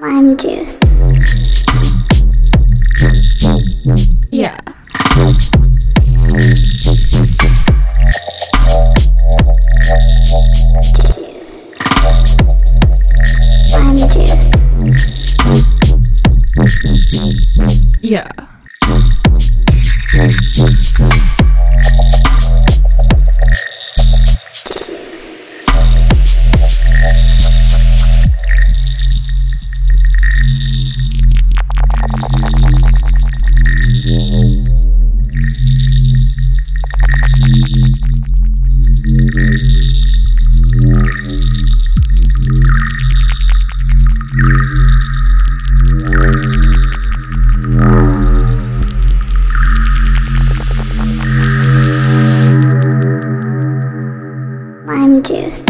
Lime juice. Yeah. Lime juice. Yeah. lime juice.